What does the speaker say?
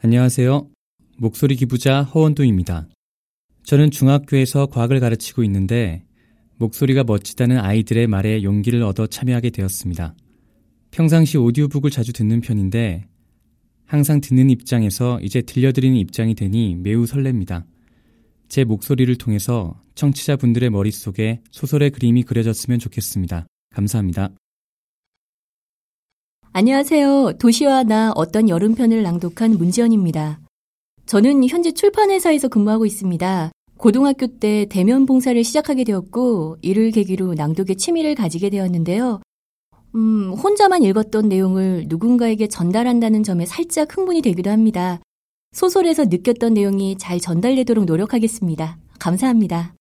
안녕하세요. 목소리 기부자 허원도입니다. 저는 중학교에서 과학을 가르치고 있는데 목소리가 멋지다는 아이들의 말에 용기를 얻어 참여하게 되었습니다. 평상시 오디오북을 자주 듣는 편인데 항상 듣는 입장에서 이제 들려드리는 입장이 되니 매우 설렙니다. 제 목소리를 통해서 청취자분들의 머릿속에 소설의 그림이 그려졌으면 좋겠습니다. 감사합니다. 안녕하세요. 도시와 나 어떤 여름편을 낭독한 문지연입니다. 저는 현재 출판회사에서 근무하고 있습니다. 고등학교 때 대면 봉사를 시작하게 되었고, 이를 계기로 낭독의 취미를 가지게 되었는데요. 음, 혼자만 읽었던 내용을 누군가에게 전달한다는 점에 살짝 흥분이 되기도 합니다. 소설에서 느꼈던 내용이 잘 전달되도록 노력하겠습니다. 감사합니다.